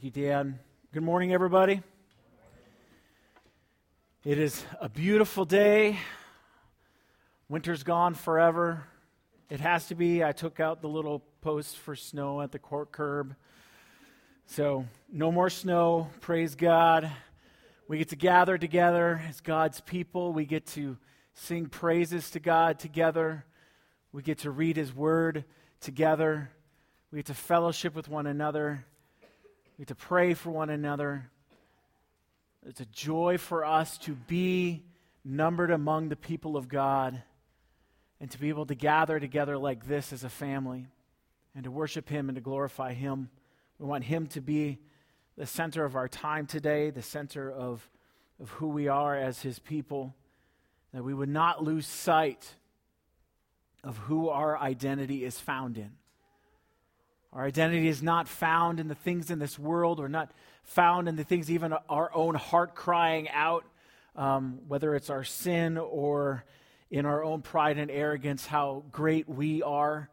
Thank you, Dan. Good morning, everybody. It is a beautiful day. Winter's gone forever. It has to be. I took out the little post for snow at the court curb. So, no more snow. Praise God. We get to gather together as God's people. We get to sing praises to God together. We get to read His Word together. We get to fellowship with one another. We get to pray for one another. It's a joy for us to be numbered among the people of God and to be able to gather together like this as a family and to worship Him and to glorify Him. We want Him to be the center of our time today, the center of, of who we are as His people, that we would not lose sight of who our identity is found in. Our identity is not found in the things in this world or not found in the things even our own heart crying out, um, whether it's our sin or in our own pride and arrogance, how great we are.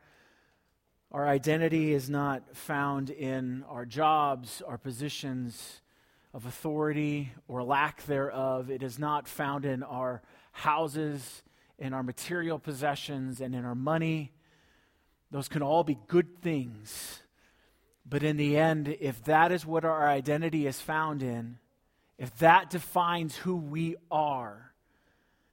Our identity is not found in our jobs, our positions of authority or lack thereof. It is not found in our houses, in our material possessions, and in our money. Those can all be good things. But in the end, if that is what our identity is found in, if that defines who we are,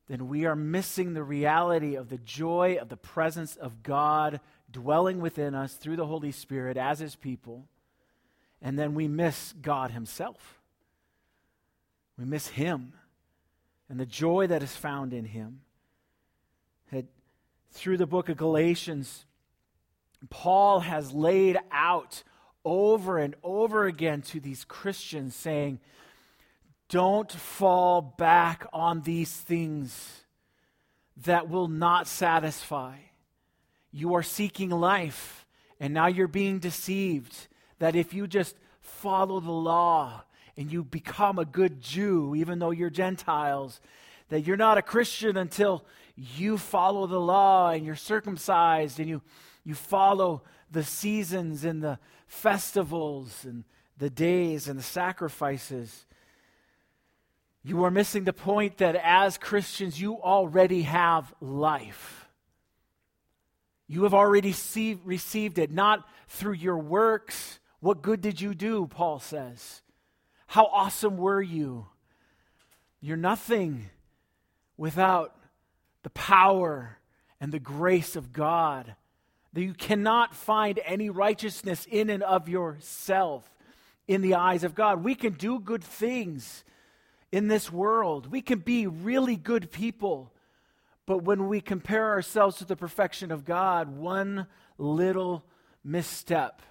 then we are missing the reality of the joy of the presence of God dwelling within us through the Holy Spirit as His people. And then we miss God Himself. We miss Him and the joy that is found in Him. That through the book of Galatians, Paul has laid out over and over again to these Christians, saying, Don't fall back on these things that will not satisfy. You are seeking life, and now you're being deceived that if you just follow the law and you become a good Jew, even though you're Gentiles, that you're not a Christian until you follow the law and you're circumcised and you you follow the seasons and the festivals and the days and the sacrifices. You are missing the point that as Christians, you already have life. You have already see, received it, not through your works. What good did you do? Paul says. How awesome were you? You're nothing without the power and the grace of God that you cannot find any righteousness in and of yourself in the eyes of God. We can do good things in this world, we can be really good people. But when we compare ourselves to the perfection of God, one little misstep,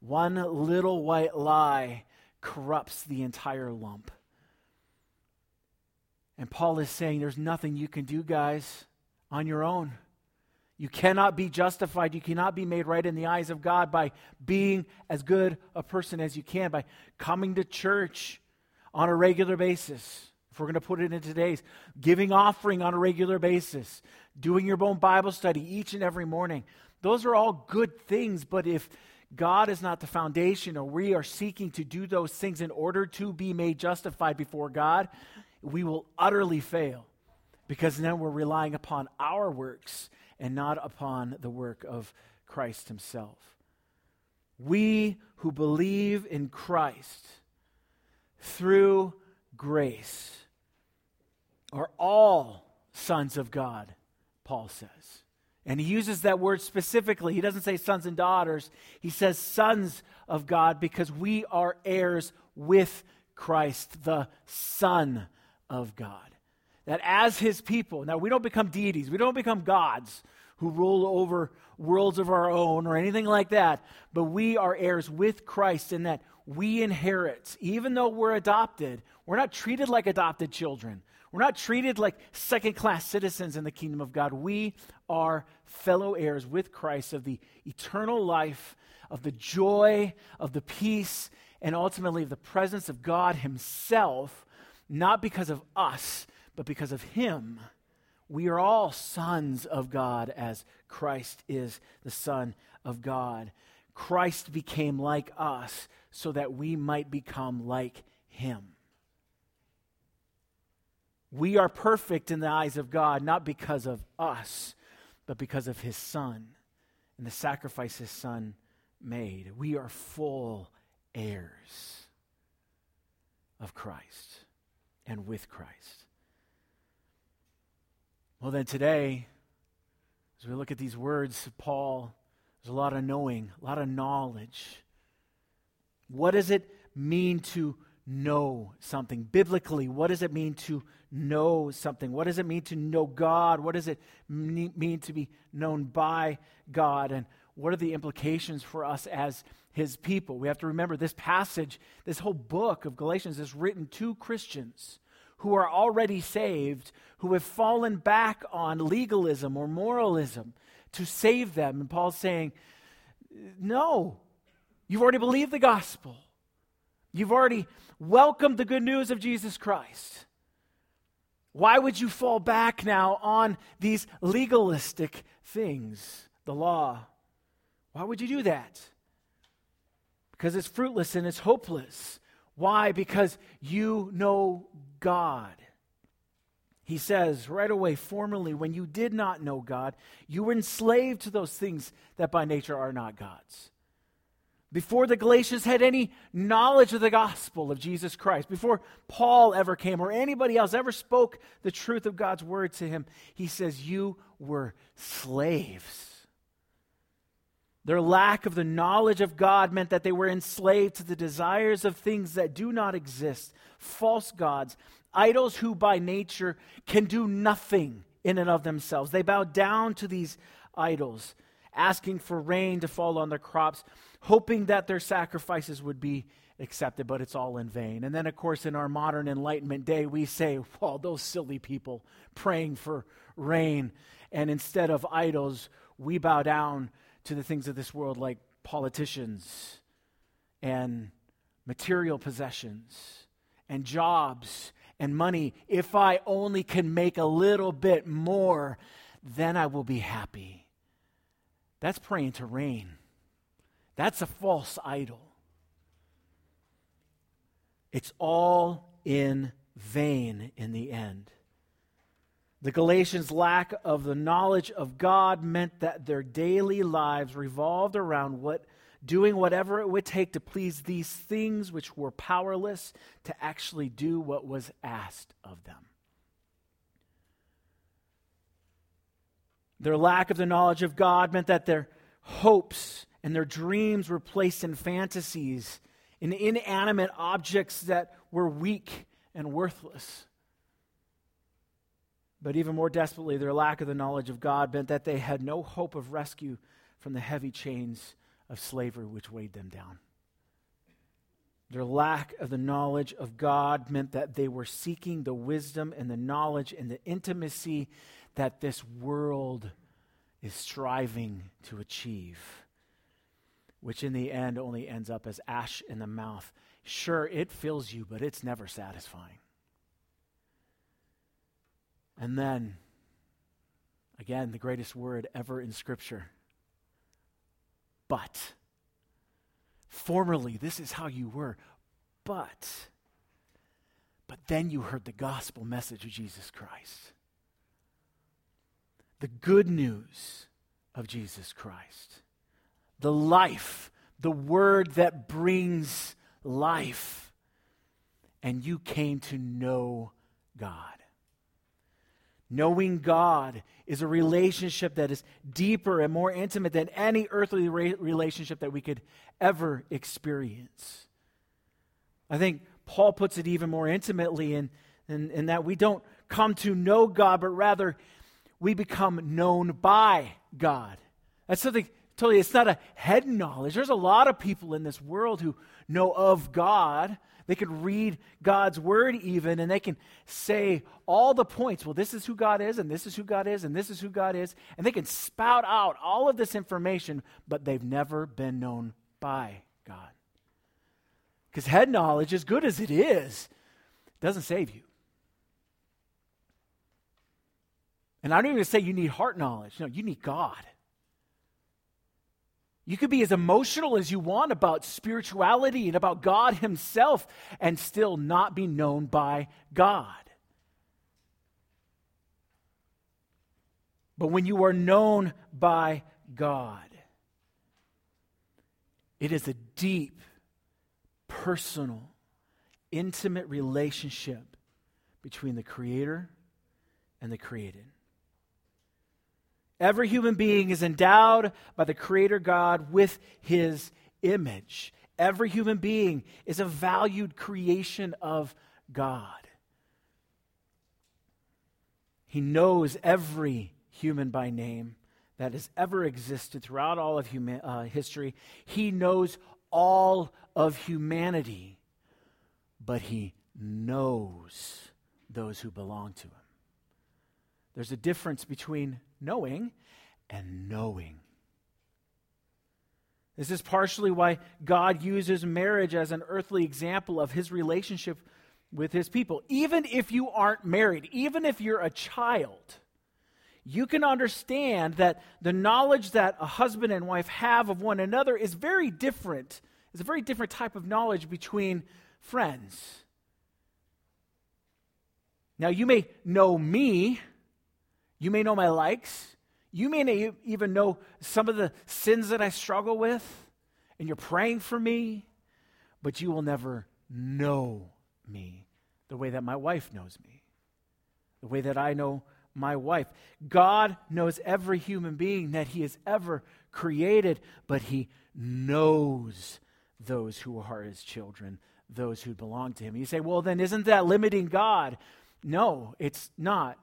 one little white lie corrupts the entire lump. And Paul is saying there's nothing you can do, guys, on your own. You cannot be justified. You cannot be made right in the eyes of God by being as good a person as you can, by coming to church on a regular basis. If we're going to put it in today's, giving offering on a regular basis, doing your own Bible study each and every morning. Those are all good things, but if God is not the foundation, or we are seeking to do those things in order to be made justified before God, we will utterly fail because then we're relying upon our works and not upon the work of Christ himself. We who believe in Christ through grace are all sons of God, Paul says. And he uses that word specifically. He doesn't say sons and daughters, he says sons of God because we are heirs with Christ, the Son of God that as his people, now we don't become deities, we don't become gods who rule over worlds of our own or anything like that, but we are heirs with Christ in that we inherit. Even though we're adopted, we're not treated like adopted children. We're not treated like second class citizens in the kingdom of God. We are fellow heirs with Christ of the eternal life, of the joy, of the peace, and ultimately of the presence of God Himself, not because of us, but because of him, we are all sons of God as Christ is the Son of God. Christ became like us so that we might become like him. We are perfect in the eyes of God, not because of us, but because of his Son and the sacrifice his Son made. We are full heirs of Christ and with Christ. Well, then today, as we look at these words of Paul, there's a lot of knowing, a lot of knowledge. What does it mean to know something? Biblically, what does it mean to know something? What does it mean to know God? What does it mean to be known by God? And what are the implications for us as his people? We have to remember this passage, this whole book of Galatians is written to Christians who are already saved, who have fallen back on legalism or moralism to save them. And Paul's saying, No, you've already believed the gospel. You've already welcomed the good news of Jesus Christ. Why would you fall back now on these legalistic things, the law? Why would you do that? Because it's fruitless and it's hopeless. Why? Because you know God. He says right away, formerly, when you did not know God, you were enslaved to those things that by nature are not God's. Before the Galatians had any knowledge of the gospel of Jesus Christ, before Paul ever came or anybody else ever spoke the truth of God's word to him, he says, You were slaves. Their lack of the knowledge of God meant that they were enslaved to the desires of things that do not exist, false gods, idols who by nature can do nothing in and of themselves. They bow down to these idols, asking for rain to fall on their crops, hoping that their sacrifices would be accepted, but it's all in vain. And then, of course, in our modern Enlightenment day, we say, well, those silly people praying for rain. And instead of idols, we bow down to the things of this world like politicians and material possessions and jobs and money, if I only can make a little bit more, then I will be happy. That's praying to rain. That's a false idol. It's all in vain in the end. The Galatians' lack of the knowledge of God meant that their daily lives revolved around what doing whatever it would take to please these things which were powerless to actually do what was asked of them. Their lack of the knowledge of God meant that their hopes and their dreams were placed in fantasies, in inanimate objects that were weak and worthless. But even more desperately, their lack of the knowledge of God meant that they had no hope of rescue from the heavy chains of slavery which weighed them down. Their lack of the knowledge of God meant that they were seeking the wisdom and the knowledge and the intimacy that this world is striving to achieve, which in the end only ends up as ash in the mouth. Sure, it fills you, but it's never satisfying. And then, again, the greatest word ever in Scripture but. Formerly, this is how you were, but. But then you heard the gospel message of Jesus Christ. The good news of Jesus Christ. The life, the word that brings life. And you came to know God. Knowing God is a relationship that is deeper and more intimate than any earthly re- relationship that we could ever experience. I think Paul puts it even more intimately in, in, in that we don't come to know God, but rather we become known by God. That's something totally, it's not a head knowledge. There's a lot of people in this world who know of God, they could read God's word even, and they can say all the points. Well, this is who God is, and this is who God is, and this is who God is. And they can spout out all of this information, but they've never been known by God. Because head knowledge, as good as it is, doesn't save you. And I don't even say you need heart knowledge. No, you need God. You could be as emotional as you want about spirituality and about God Himself and still not be known by God. But when you are known by God, it is a deep, personal, intimate relationship between the Creator and the created. Every human being is endowed by the Creator God with His image. Every human being is a valued creation of God. He knows every human by name that has ever existed throughout all of human, uh, history. He knows all of humanity, but He knows those who belong to Him. There's a difference between knowing and knowing. This is partially why God uses marriage as an earthly example of his relationship with his people. Even if you aren't married, even if you're a child, you can understand that the knowledge that a husband and wife have of one another is very different. It's a very different type of knowledge between friends. Now, you may know me you may know my likes. You may even know some of the sins that I struggle with, and you're praying for me, but you will never know me the way that my wife knows me, the way that I know my wife. God knows every human being that He has ever created, but He knows those who are His children, those who belong to Him. You say, well, then isn't that limiting God? No, it's not.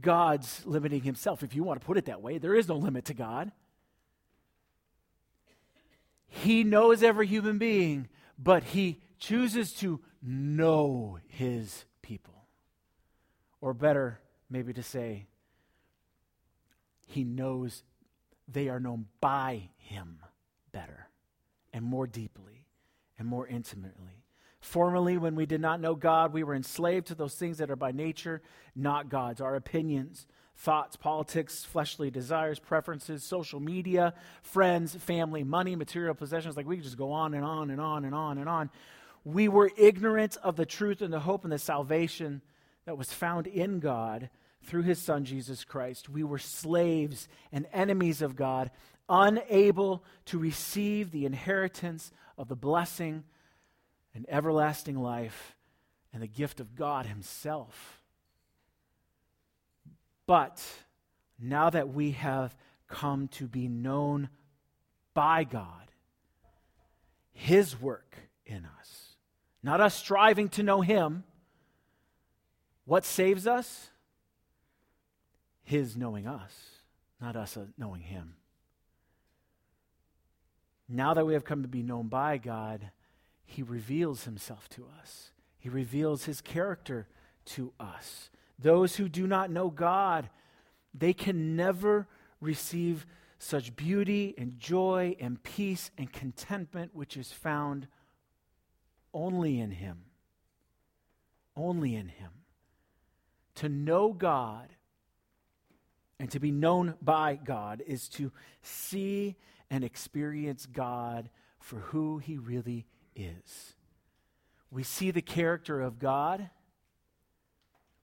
God's limiting himself, if you want to put it that way. There is no limit to God. He knows every human being, but he chooses to know his people. Or better, maybe to say, he knows they are known by him better and more deeply and more intimately. Formerly, when we did not know God, we were enslaved to those things that are by nature not God's our opinions, thoughts, politics, fleshly desires, preferences, social media, friends, family, money, material possessions. Like we could just go on and on and on and on and on. We were ignorant of the truth and the hope and the salvation that was found in God through his Son, Jesus Christ. We were slaves and enemies of God, unable to receive the inheritance of the blessing and everlasting life and the gift of God Himself. But now that we have come to be known by God, His work in us, not us striving to know Him, what saves us? His knowing us, not us uh, knowing Him. Now that we have come to be known by God, he reveals himself to us, he reveals his character to us. Those who do not know God, they can never receive such beauty and joy and peace and contentment which is found only in him. Only in him. To know God and to be known by God is to see and experience God for who he really is. We see the character of God,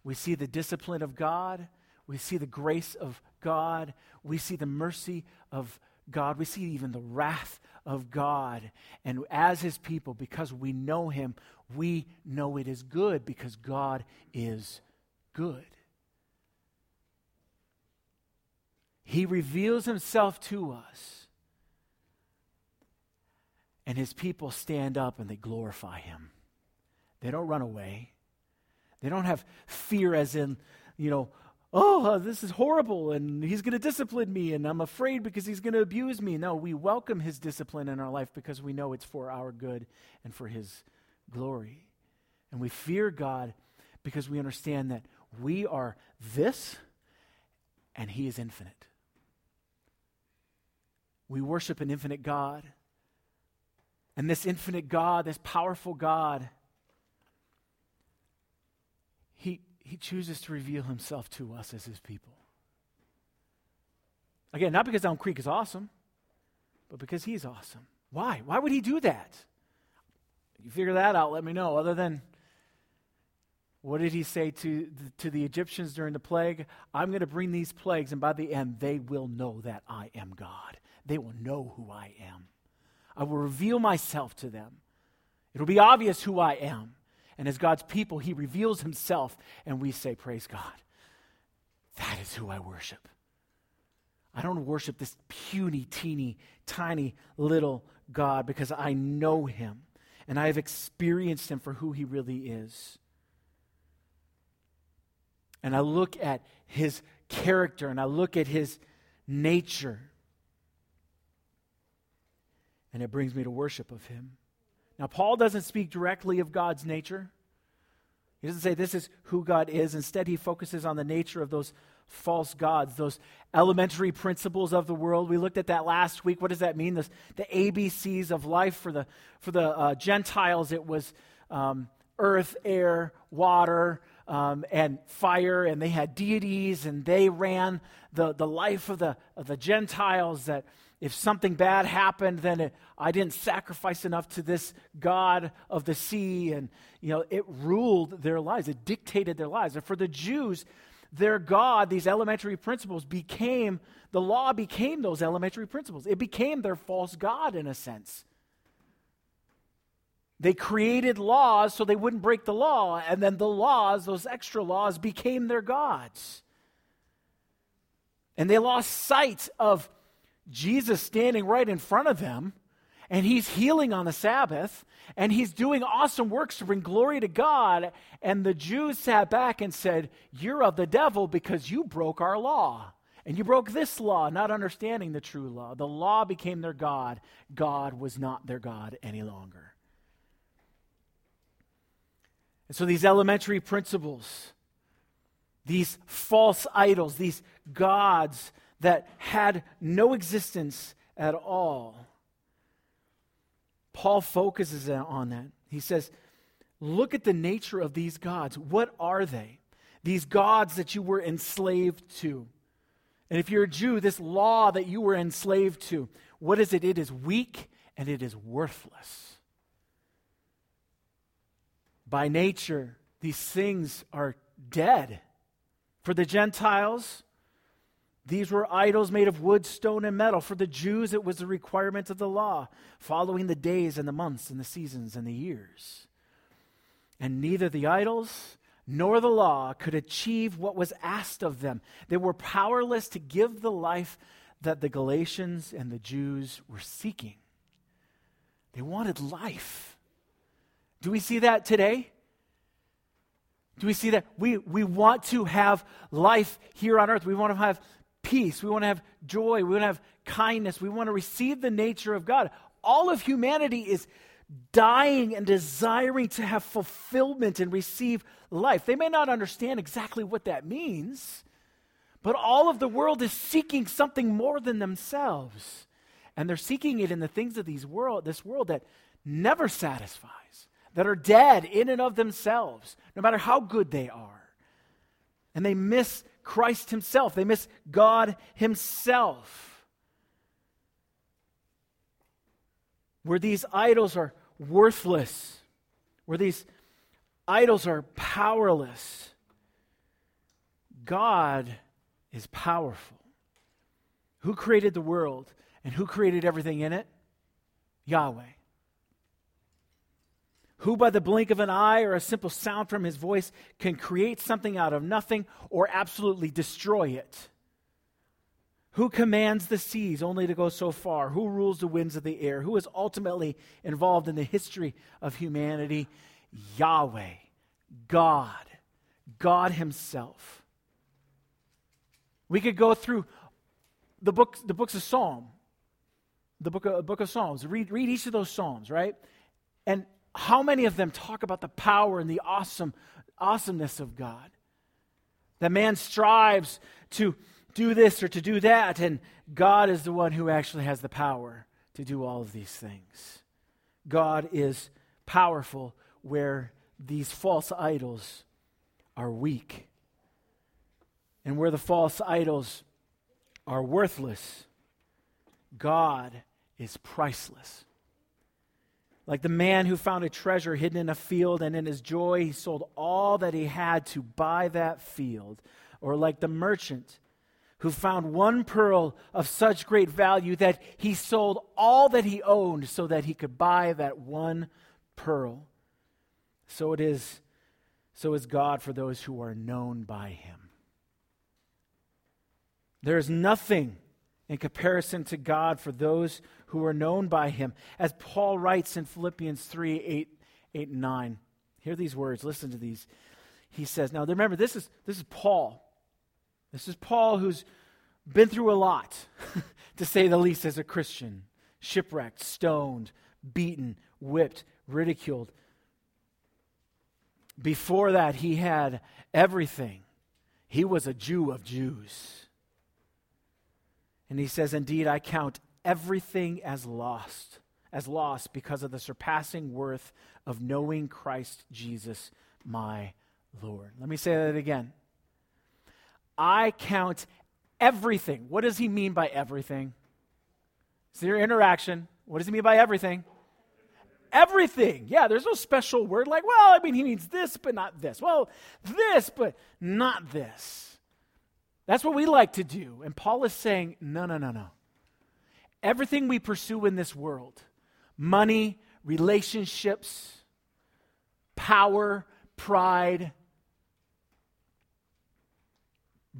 we see the discipline of God, we see the grace of God, we see the mercy of God, we see even the wrath of God. And as his people, because we know him, we know it is good because God is good. He reveals himself to us and his people stand up and they glorify him. They don't run away. They don't have fear, as in, you know, oh, uh, this is horrible and he's going to discipline me and I'm afraid because he's going to abuse me. No, we welcome his discipline in our life because we know it's for our good and for his glory. And we fear God because we understand that we are this and he is infinite. We worship an infinite God and this infinite God, this powerful God, he, he chooses to reveal himself to us as his people. Again, not because Elm Creek is awesome, but because He's awesome. Why? Why would He do that? You figure that out, let me know. Other than what did he say to the, to the Egyptians during the plague? I'm going to bring these plagues, and by the end, they will know that I am God. They will know who I am. I will reveal myself to them. It'll be obvious who I am. And as God's people, he reveals himself, and we say, Praise God. That is who I worship. I don't worship this puny, teeny, tiny little God because I know him and I have experienced him for who he really is. And I look at his character and I look at his nature. And it brings me to worship of him. Now, Paul doesn't speak directly of God's nature. He doesn't say this is who God is. Instead, he focuses on the nature of those false gods, those elementary principles of the world. We looked at that last week. What does that mean? The, the ABCs of life for the, for the uh, Gentiles, it was um, earth, air, water, um, and fire, and they had deities, and they ran the, the life of the, of the Gentiles that if something bad happened, then it, I didn't sacrifice enough to this God of the sea. And, you know, it ruled their lives, it dictated their lives. And for the Jews, their God, these elementary principles became, the law became those elementary principles. It became their false God in a sense. They created laws so they wouldn't break the law, and then the laws, those extra laws, became their gods. And they lost sight of Jesus standing right in front of them, and he's healing on the Sabbath, and he's doing awesome works to bring glory to God. And the Jews sat back and said, You're of the devil because you broke our law. And you broke this law, not understanding the true law. The law became their God. God was not their God any longer. And so these elementary principles, these false idols, these gods that had no existence at all, Paul focuses on that. He says, Look at the nature of these gods. What are they? These gods that you were enslaved to. And if you're a Jew, this law that you were enslaved to, what is it? It is weak and it is worthless. By nature, these things are dead. For the Gentiles, these were idols made of wood, stone, and metal. For the Jews, it was the requirement of the law, following the days and the months and the seasons and the years. And neither the idols nor the law could achieve what was asked of them. They were powerless to give the life that the Galatians and the Jews were seeking. They wanted life. Do we see that today? Do we see that? We, we want to have life here on earth. We want to have peace. We want to have joy. We want to have kindness. We want to receive the nature of God. All of humanity is dying and desiring to have fulfillment and receive life. They may not understand exactly what that means, but all of the world is seeking something more than themselves. And they're seeking it in the things of these world, this world that never satisfies, that are dead in and of themselves, no matter how good they are. And they miss Christ Himself, they miss God Himself. Where these idols are worthless, where these idols are powerless, God is powerful. Who created the world and who created everything in it? Yahweh who by the blink of an eye or a simple sound from his voice can create something out of nothing or absolutely destroy it? Who commands the seas only to go so far? Who rules the winds of the air? Who is ultimately involved in the history of humanity? Yahweh, God, God Himself. We could go through the books, the books of Psalm, the book of, book of Psalms. Read, read each of those Psalms, right? And how many of them talk about the power and the awesome awesomeness of God? That man strives to do this or to do that, and God is the one who actually has the power to do all of these things. God is powerful where these false idols are weak. And where the false idols are worthless, God is priceless. Like the man who found a treasure hidden in a field, and in his joy he sold all that he had to buy that field. Or like the merchant who found one pearl of such great value that he sold all that he owned so that he could buy that one pearl. So it is, so is God for those who are known by him. There is nothing in comparison to God for those who are known by him. As Paul writes in Philippians 3 8, 8 and 9. Hear these words, listen to these. He says, Now remember, this is, this is Paul. This is Paul who's been through a lot, to say the least, as a Christian shipwrecked, stoned, beaten, whipped, ridiculed. Before that, he had everything. He was a Jew of Jews. And he says, Indeed, I count everything as lost, as lost because of the surpassing worth of knowing Christ Jesus, my Lord. Let me say that again. I count everything. What does he mean by everything? It's your interaction. What does he mean by everything? Everything. Yeah, there's no special word like, well, I mean, he means this, but not this. Well, this, but not this. That's what we like to do. And Paul is saying, no, no, no, no. Everything we pursue in this world money, relationships, power, pride,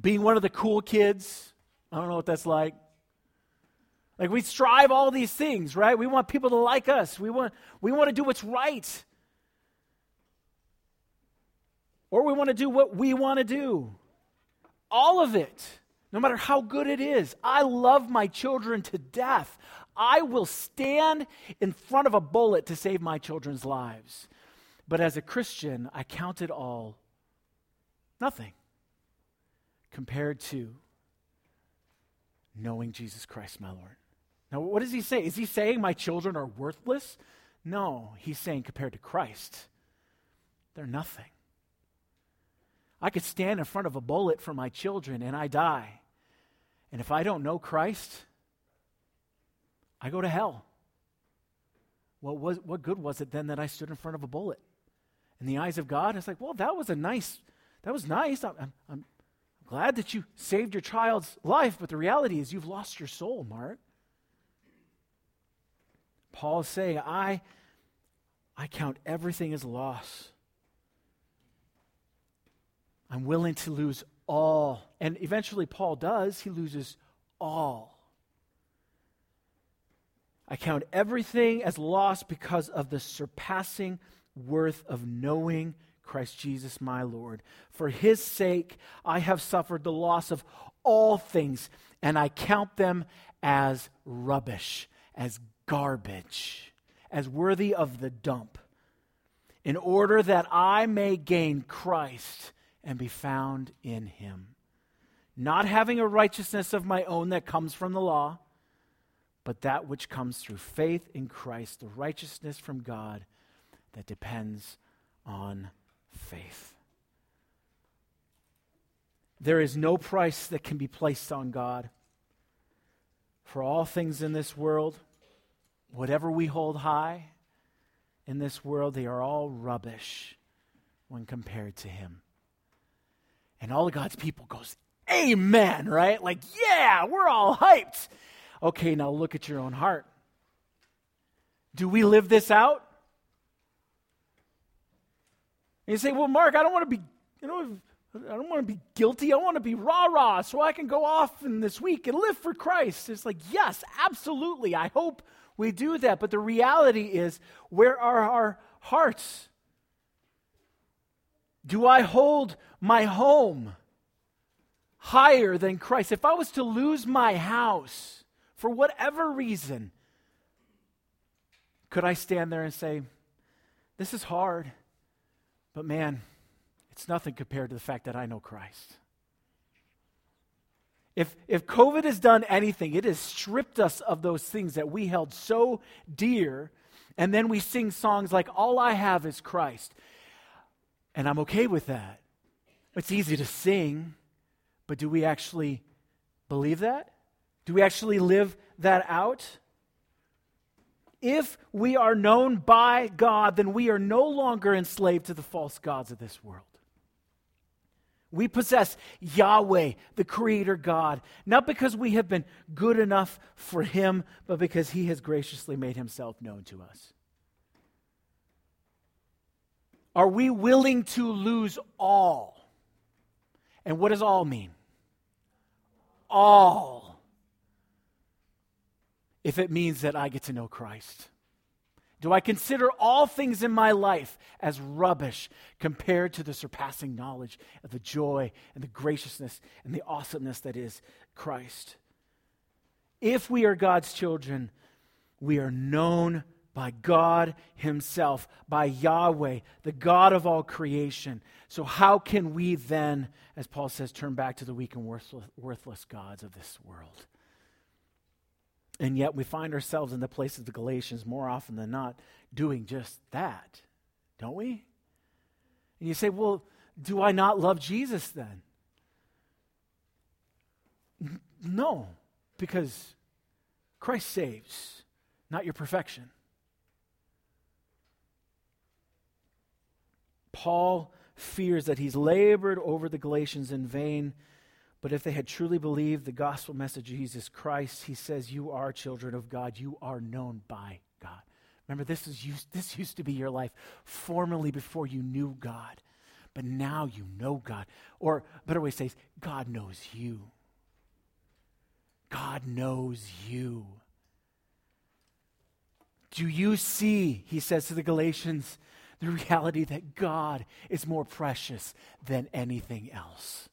being one of the cool kids. I don't know what that's like. Like we strive all these things, right? We want people to like us. We want we want to do what's right. Or we want to do what we want to do. All of it, no matter how good it is. I love my children to death. I will stand in front of a bullet to save my children's lives. But as a Christian, I count it all nothing compared to knowing Jesus Christ, my Lord. Now, what does he say? Is he saying my children are worthless? No, he's saying compared to Christ, they're nothing. I could stand in front of a bullet for my children and I die. And if I don't know Christ, I go to hell. What, what good was it then that I stood in front of a bullet? In the eyes of God, it's like, well, that was a nice, that was nice. I'm, I'm, glad that you saved your child's life, but the reality is you've lost your soul, Mark. Paul is saying, I, I count everything as loss. I'm willing to lose all. And eventually, Paul does. He loses all. I count everything as lost because of the surpassing worth of knowing Christ Jesus my Lord. For his sake, I have suffered the loss of all things, and I count them as rubbish, as garbage, as worthy of the dump, in order that I may gain Christ and be found in him. Not having a righteousness of my own that comes from the law, but that which comes through faith in Christ, the righteousness from God that depends on faith. There is no price that can be placed on God. For all things in this world, whatever we hold high in this world, they are all rubbish when compared to Him. And all of God's people goes, Amen, right? Like, yeah, we're all hyped. Okay, now look at your own heart. Do we live this out? And you say, well, Mark, I don't want to be, you know, I don't want to be guilty. I want to be rah rah so I can go off in this week and live for Christ. It's like, yes, absolutely. I hope we do that. But the reality is, where are our hearts? Do I hold my home higher than Christ? If I was to lose my house for whatever reason, could I stand there and say, This is hard? But man, it's nothing compared to the fact that I know Christ. If, if COVID has done anything, it has stripped us of those things that we held so dear, and then we sing songs like, All I Have is Christ. And I'm okay with that. It's easy to sing, but do we actually believe that? Do we actually live that out? If we are known by God, then we are no longer enslaved to the false gods of this world. We possess Yahweh, the Creator God, not because we have been good enough for Him, but because He has graciously made Himself known to us. Are we willing to lose all? And what does all mean? All. If it means that I get to know Christ. Do I consider all things in my life as rubbish compared to the surpassing knowledge of the joy and the graciousness and the awesomeness that is Christ? If we are God's children, we are known by God Himself, by Yahweh, the God of all creation. So, how can we then, as Paul says, turn back to the weak and worthless, gods of this world? And yet we find ourselves in the place of the Galatians more often than not doing just that, don't we? And you say, well, do I not love Jesus then? No, because Christ saves, not your perfection. Paul fears that he's labored over the Galatians in vain but if they had truly believed the gospel message of Jesus Christ, he says, You are children of God. You are known by God. Remember, this, is used, this used to be your life formerly before you knew God. But now you know God. Or better way to say, God knows you. God knows you. Do you see, he says to the Galatians, the reality that God is more precious than anything else?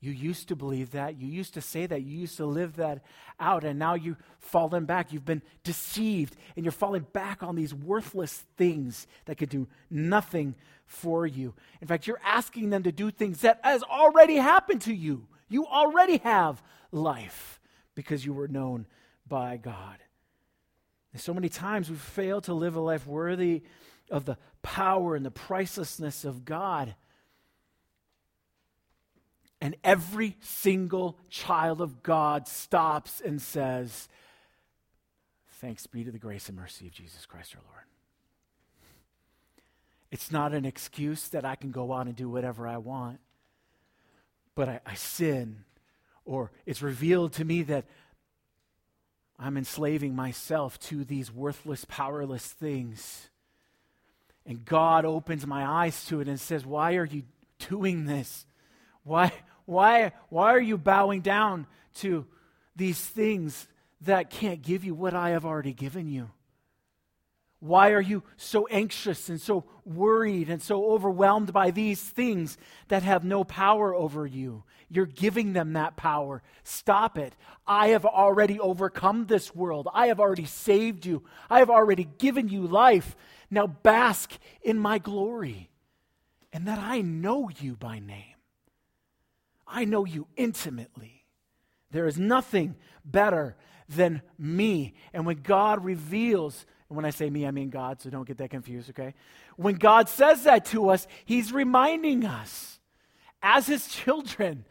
You used to believe that. You used to say that. You used to live that out. And now you've fallen back. You've been deceived. And you're falling back on these worthless things that could do nothing for you. In fact, you're asking them to do things that has already happened to you. You already have life because you were known by God. And so many times we fail to live a life worthy of the power and the pricelessness of God. And every single child of God stops and says, Thanks be to the grace and mercy of Jesus Christ our Lord. It's not an excuse that I can go out and do whatever I want, but I, I sin, or it's revealed to me that I'm enslaving myself to these worthless, powerless things. And God opens my eyes to it and says, Why are you doing this? Why, why, why are you bowing down to these things that can't give you what I have already given you? Why are you so anxious and so worried and so overwhelmed by these things that have no power over you? You're giving them that power. Stop it. I have already overcome this world. I have already saved you. I have already given you life. Now bask in my glory and that I know you by name. I know you intimately. There is nothing better than me. And when God reveals, and when I say me, I mean God, so don't get that confused, okay? When God says that to us, He's reminding us as His children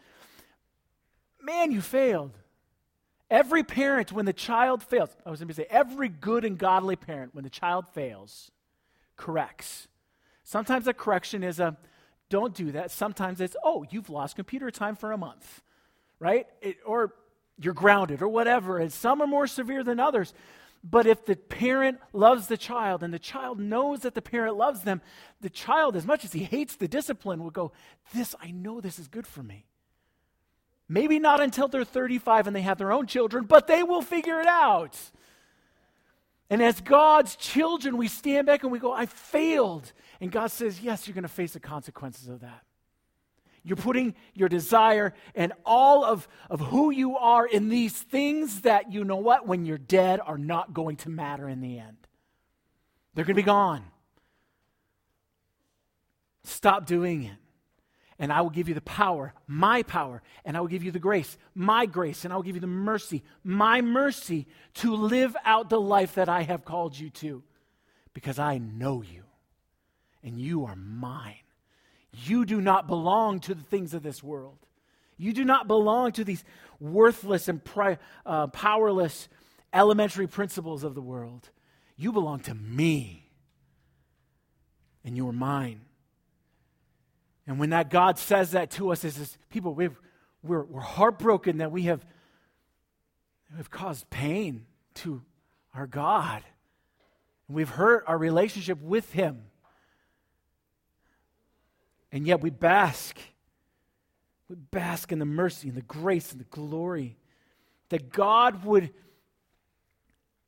man, you failed. Every parent, when the child fails, I was going to say, every good and godly parent, when the child fails, corrects. Sometimes the correction is a, don't do that. Sometimes it's, oh, you've lost computer time for a month, right? It, or you're grounded or whatever. And some are more severe than others. But if the parent loves the child and the child knows that the parent loves them, the child, as much as he hates the discipline, will go, This, I know this is good for me. Maybe not until they're 35 and they have their own children, but they will figure it out. And as God's children, we stand back and we go, I failed. And God says, Yes, you're going to face the consequences of that. You're putting your desire and all of, of who you are in these things that, you know what, when you're dead, are not going to matter in the end. They're going to be gone. Stop doing it. And I will give you the power, my power, and I will give you the grace, my grace, and I will give you the mercy, my mercy, to live out the life that I have called you to because I know you and you are mine. You do not belong to the things of this world. You do not belong to these worthless and pri- uh, powerless elementary principles of the world. You belong to me, and you are mine. And when that God says that to us as his people, we we're, we're heartbroken that we have, have caused pain to our God. And we've hurt our relationship with him. And yet we bask. We bask in the mercy and the grace and the glory that God would.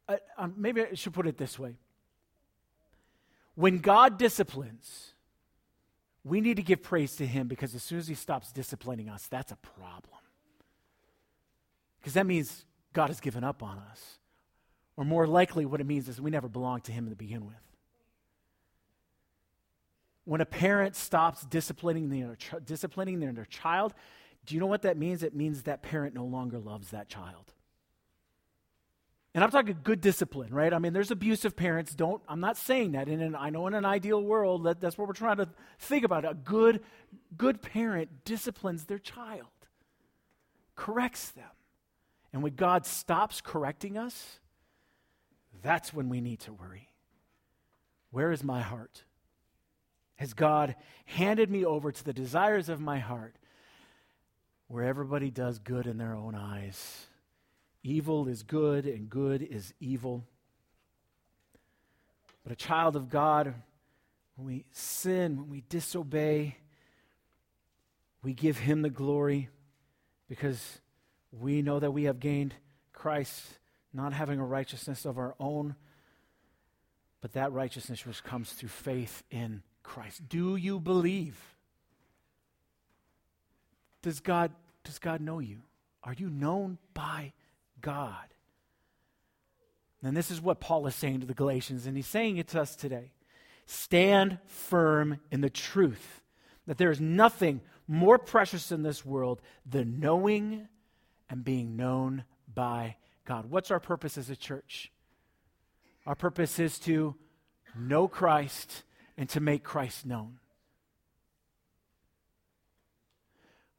Uh, um, maybe I should put it this way. When God disciplines, we need to give praise to him because as soon as he stops disciplining us, that's a problem. Because that means God has given up on us. Or more likely, what it means is we never belonged to him to begin with. When a parent stops disciplining their, disciplining their child, do you know what that means? It means that parent no longer loves that child. And I'm talking good discipline, right? I mean, there's abusive parents. Don't, I'm not saying that. In an, I know in an ideal world, that, that's what we're trying to think about. A good, good parent disciplines their child, corrects them. And when God stops correcting us, that's when we need to worry. Where is my heart? Has God handed me over to the desires of my heart where everybody does good in their own eyes? Evil is good and good is evil. But a child of God, when we sin, when we disobey, we give him the glory because we know that we have gained Christ, not having a righteousness of our own, but that righteousness which comes through faith in Christ. Do you believe? Does God, does God know you? Are you known by God. And this is what Paul is saying to the Galatians, and he's saying it to us today. Stand firm in the truth that there is nothing more precious in this world than knowing and being known by God. What's our purpose as a church? Our purpose is to know Christ and to make Christ known.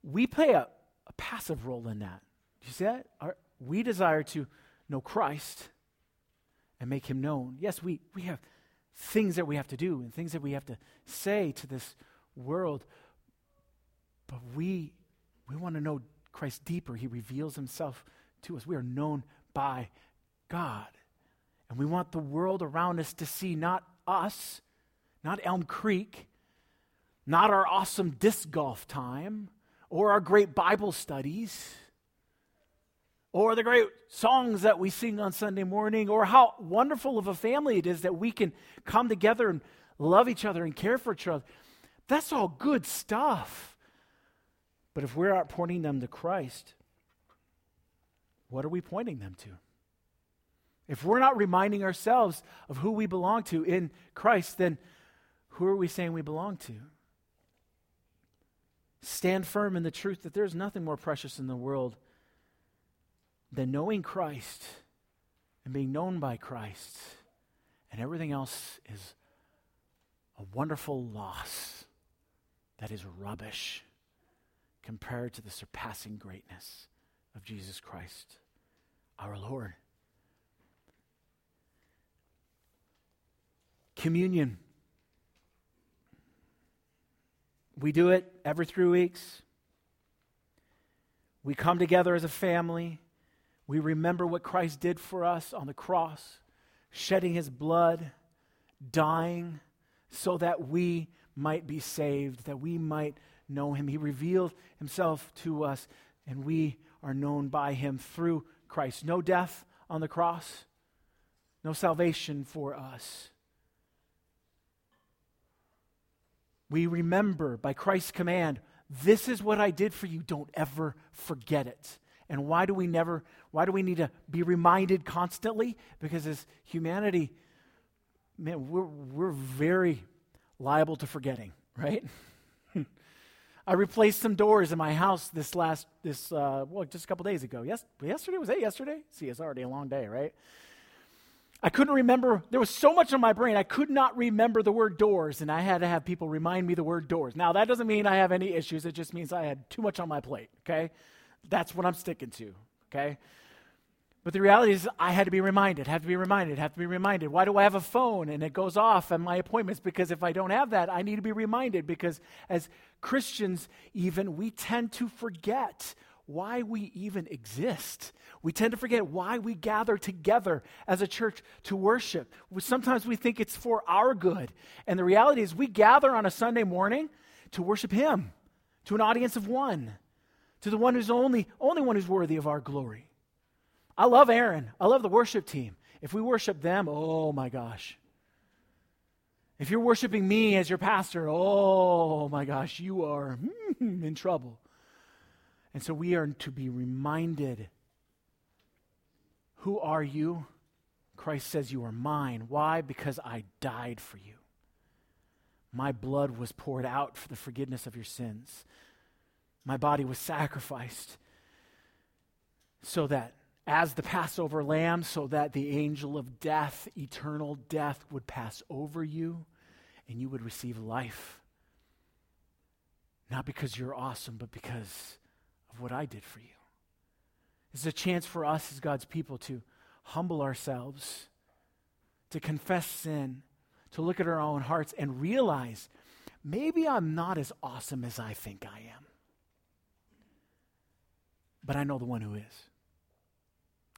We play a, a passive role in that. Do you see that? Our, we desire to know Christ and make him known. Yes, we, we have things that we have to do and things that we have to say to this world, but we, we want to know Christ deeper. He reveals himself to us. We are known by God. And we want the world around us to see not us, not Elm Creek, not our awesome disc golf time, or our great Bible studies or the great songs that we sing on Sunday morning, or how wonderful of a family it is that we can come together and love each other and care for each other. That's all good stuff. But if we're not pointing them to Christ, what are we pointing them to? If we're not reminding ourselves of who we belong to in Christ, then who are we saying we belong to? Stand firm in the truth that there's nothing more precious in the world than knowing Christ and being known by Christ. And everything else is a wonderful loss that is rubbish compared to the surpassing greatness of Jesus Christ, our Lord. Communion. We do it every three weeks. We come together as a family. We remember what Christ did for us on the cross, shedding his blood, dying so that we might be saved, that we might know him. He revealed himself to us, and we are known by him through Christ. No death on the cross, no salvation for us. We remember by Christ's command, this is what I did for you. Don't ever forget it. And why do we never, why do we need to be reminded constantly? Because as humanity, man, we're, we're very liable to forgetting, right? I replaced some doors in my house this last, this, uh, well, just a couple days ago. Yes, yesterday, was that yesterday? See, it's already a long day, right? I couldn't remember, there was so much on my brain, I could not remember the word doors, and I had to have people remind me the word doors. Now, that doesn't mean I have any issues, it just means I had too much on my plate, okay? That's what I'm sticking to, okay? But the reality is, I had to be reminded, have to be reminded, have to be reminded. Why do I have a phone and it goes off at my appointments? Because if I don't have that, I need to be reminded. Because as Christians, even, we tend to forget why we even exist. We tend to forget why we gather together as a church to worship. Sometimes we think it's for our good. And the reality is, we gather on a Sunday morning to worship Him, to an audience of one, to the one who's only, only one who's worthy of our glory. I love Aaron. I love the worship team. If we worship them, oh my gosh. If you're worshiping me as your pastor, oh my gosh, you are hmm, in trouble. And so we are to be reminded who are you? Christ says, You are mine. Why? Because I died for you. My blood was poured out for the forgiveness of your sins. My body was sacrificed so that as the Passover lamb, so that the angel of death, eternal death, would pass over you and you would receive life. Not because you're awesome, but because of what I did for you. It's a chance for us as God's people to humble ourselves, to confess sin, to look at our own hearts and realize maybe I'm not as awesome as I think I am. But I know the one who is.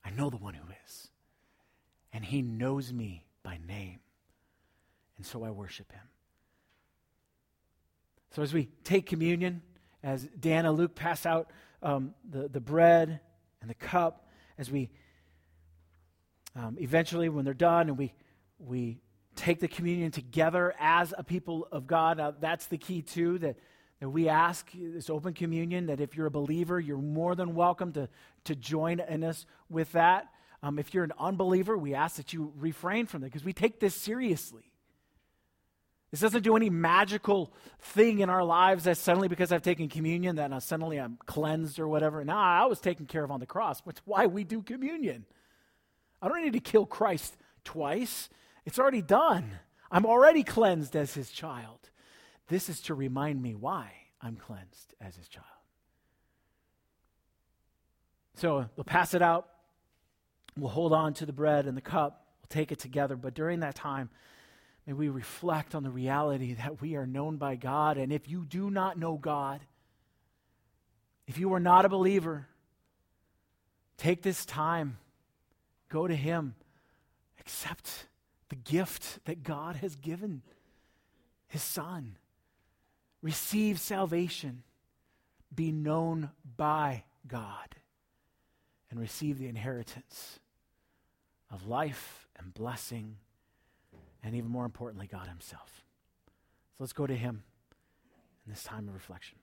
I know the one who is. And he knows me by name. And so I worship him. So as we take communion, as Dan and Luke pass out um, the, the bread and the cup, as we um, eventually, when they're done and we, we take the communion together as a people of God, uh, that's the key too, that that we ask this open communion that if you're a believer, you're more than welcome to, to join in us with that. Um, if you're an unbeliever, we ask that you refrain from that because we take this seriously. This doesn't do any magical thing in our lives that suddenly, because I've taken communion, that suddenly I'm cleansed or whatever. No, I was taken care of on the cross. It's why we do communion. I don't need to kill Christ twice. It's already done. I'm already cleansed as his child. This is to remind me why I'm cleansed as his child. So we'll pass it out. We'll hold on to the bread and the cup. We'll take it together. But during that time, may we reflect on the reality that we are known by God. And if you do not know God, if you are not a believer, take this time, go to Him, accept the gift that God has given His Son receive salvation, be known by God, and receive the inheritance of life and blessing, and even more importantly, God Himself. So let's go to Him in this time of reflection.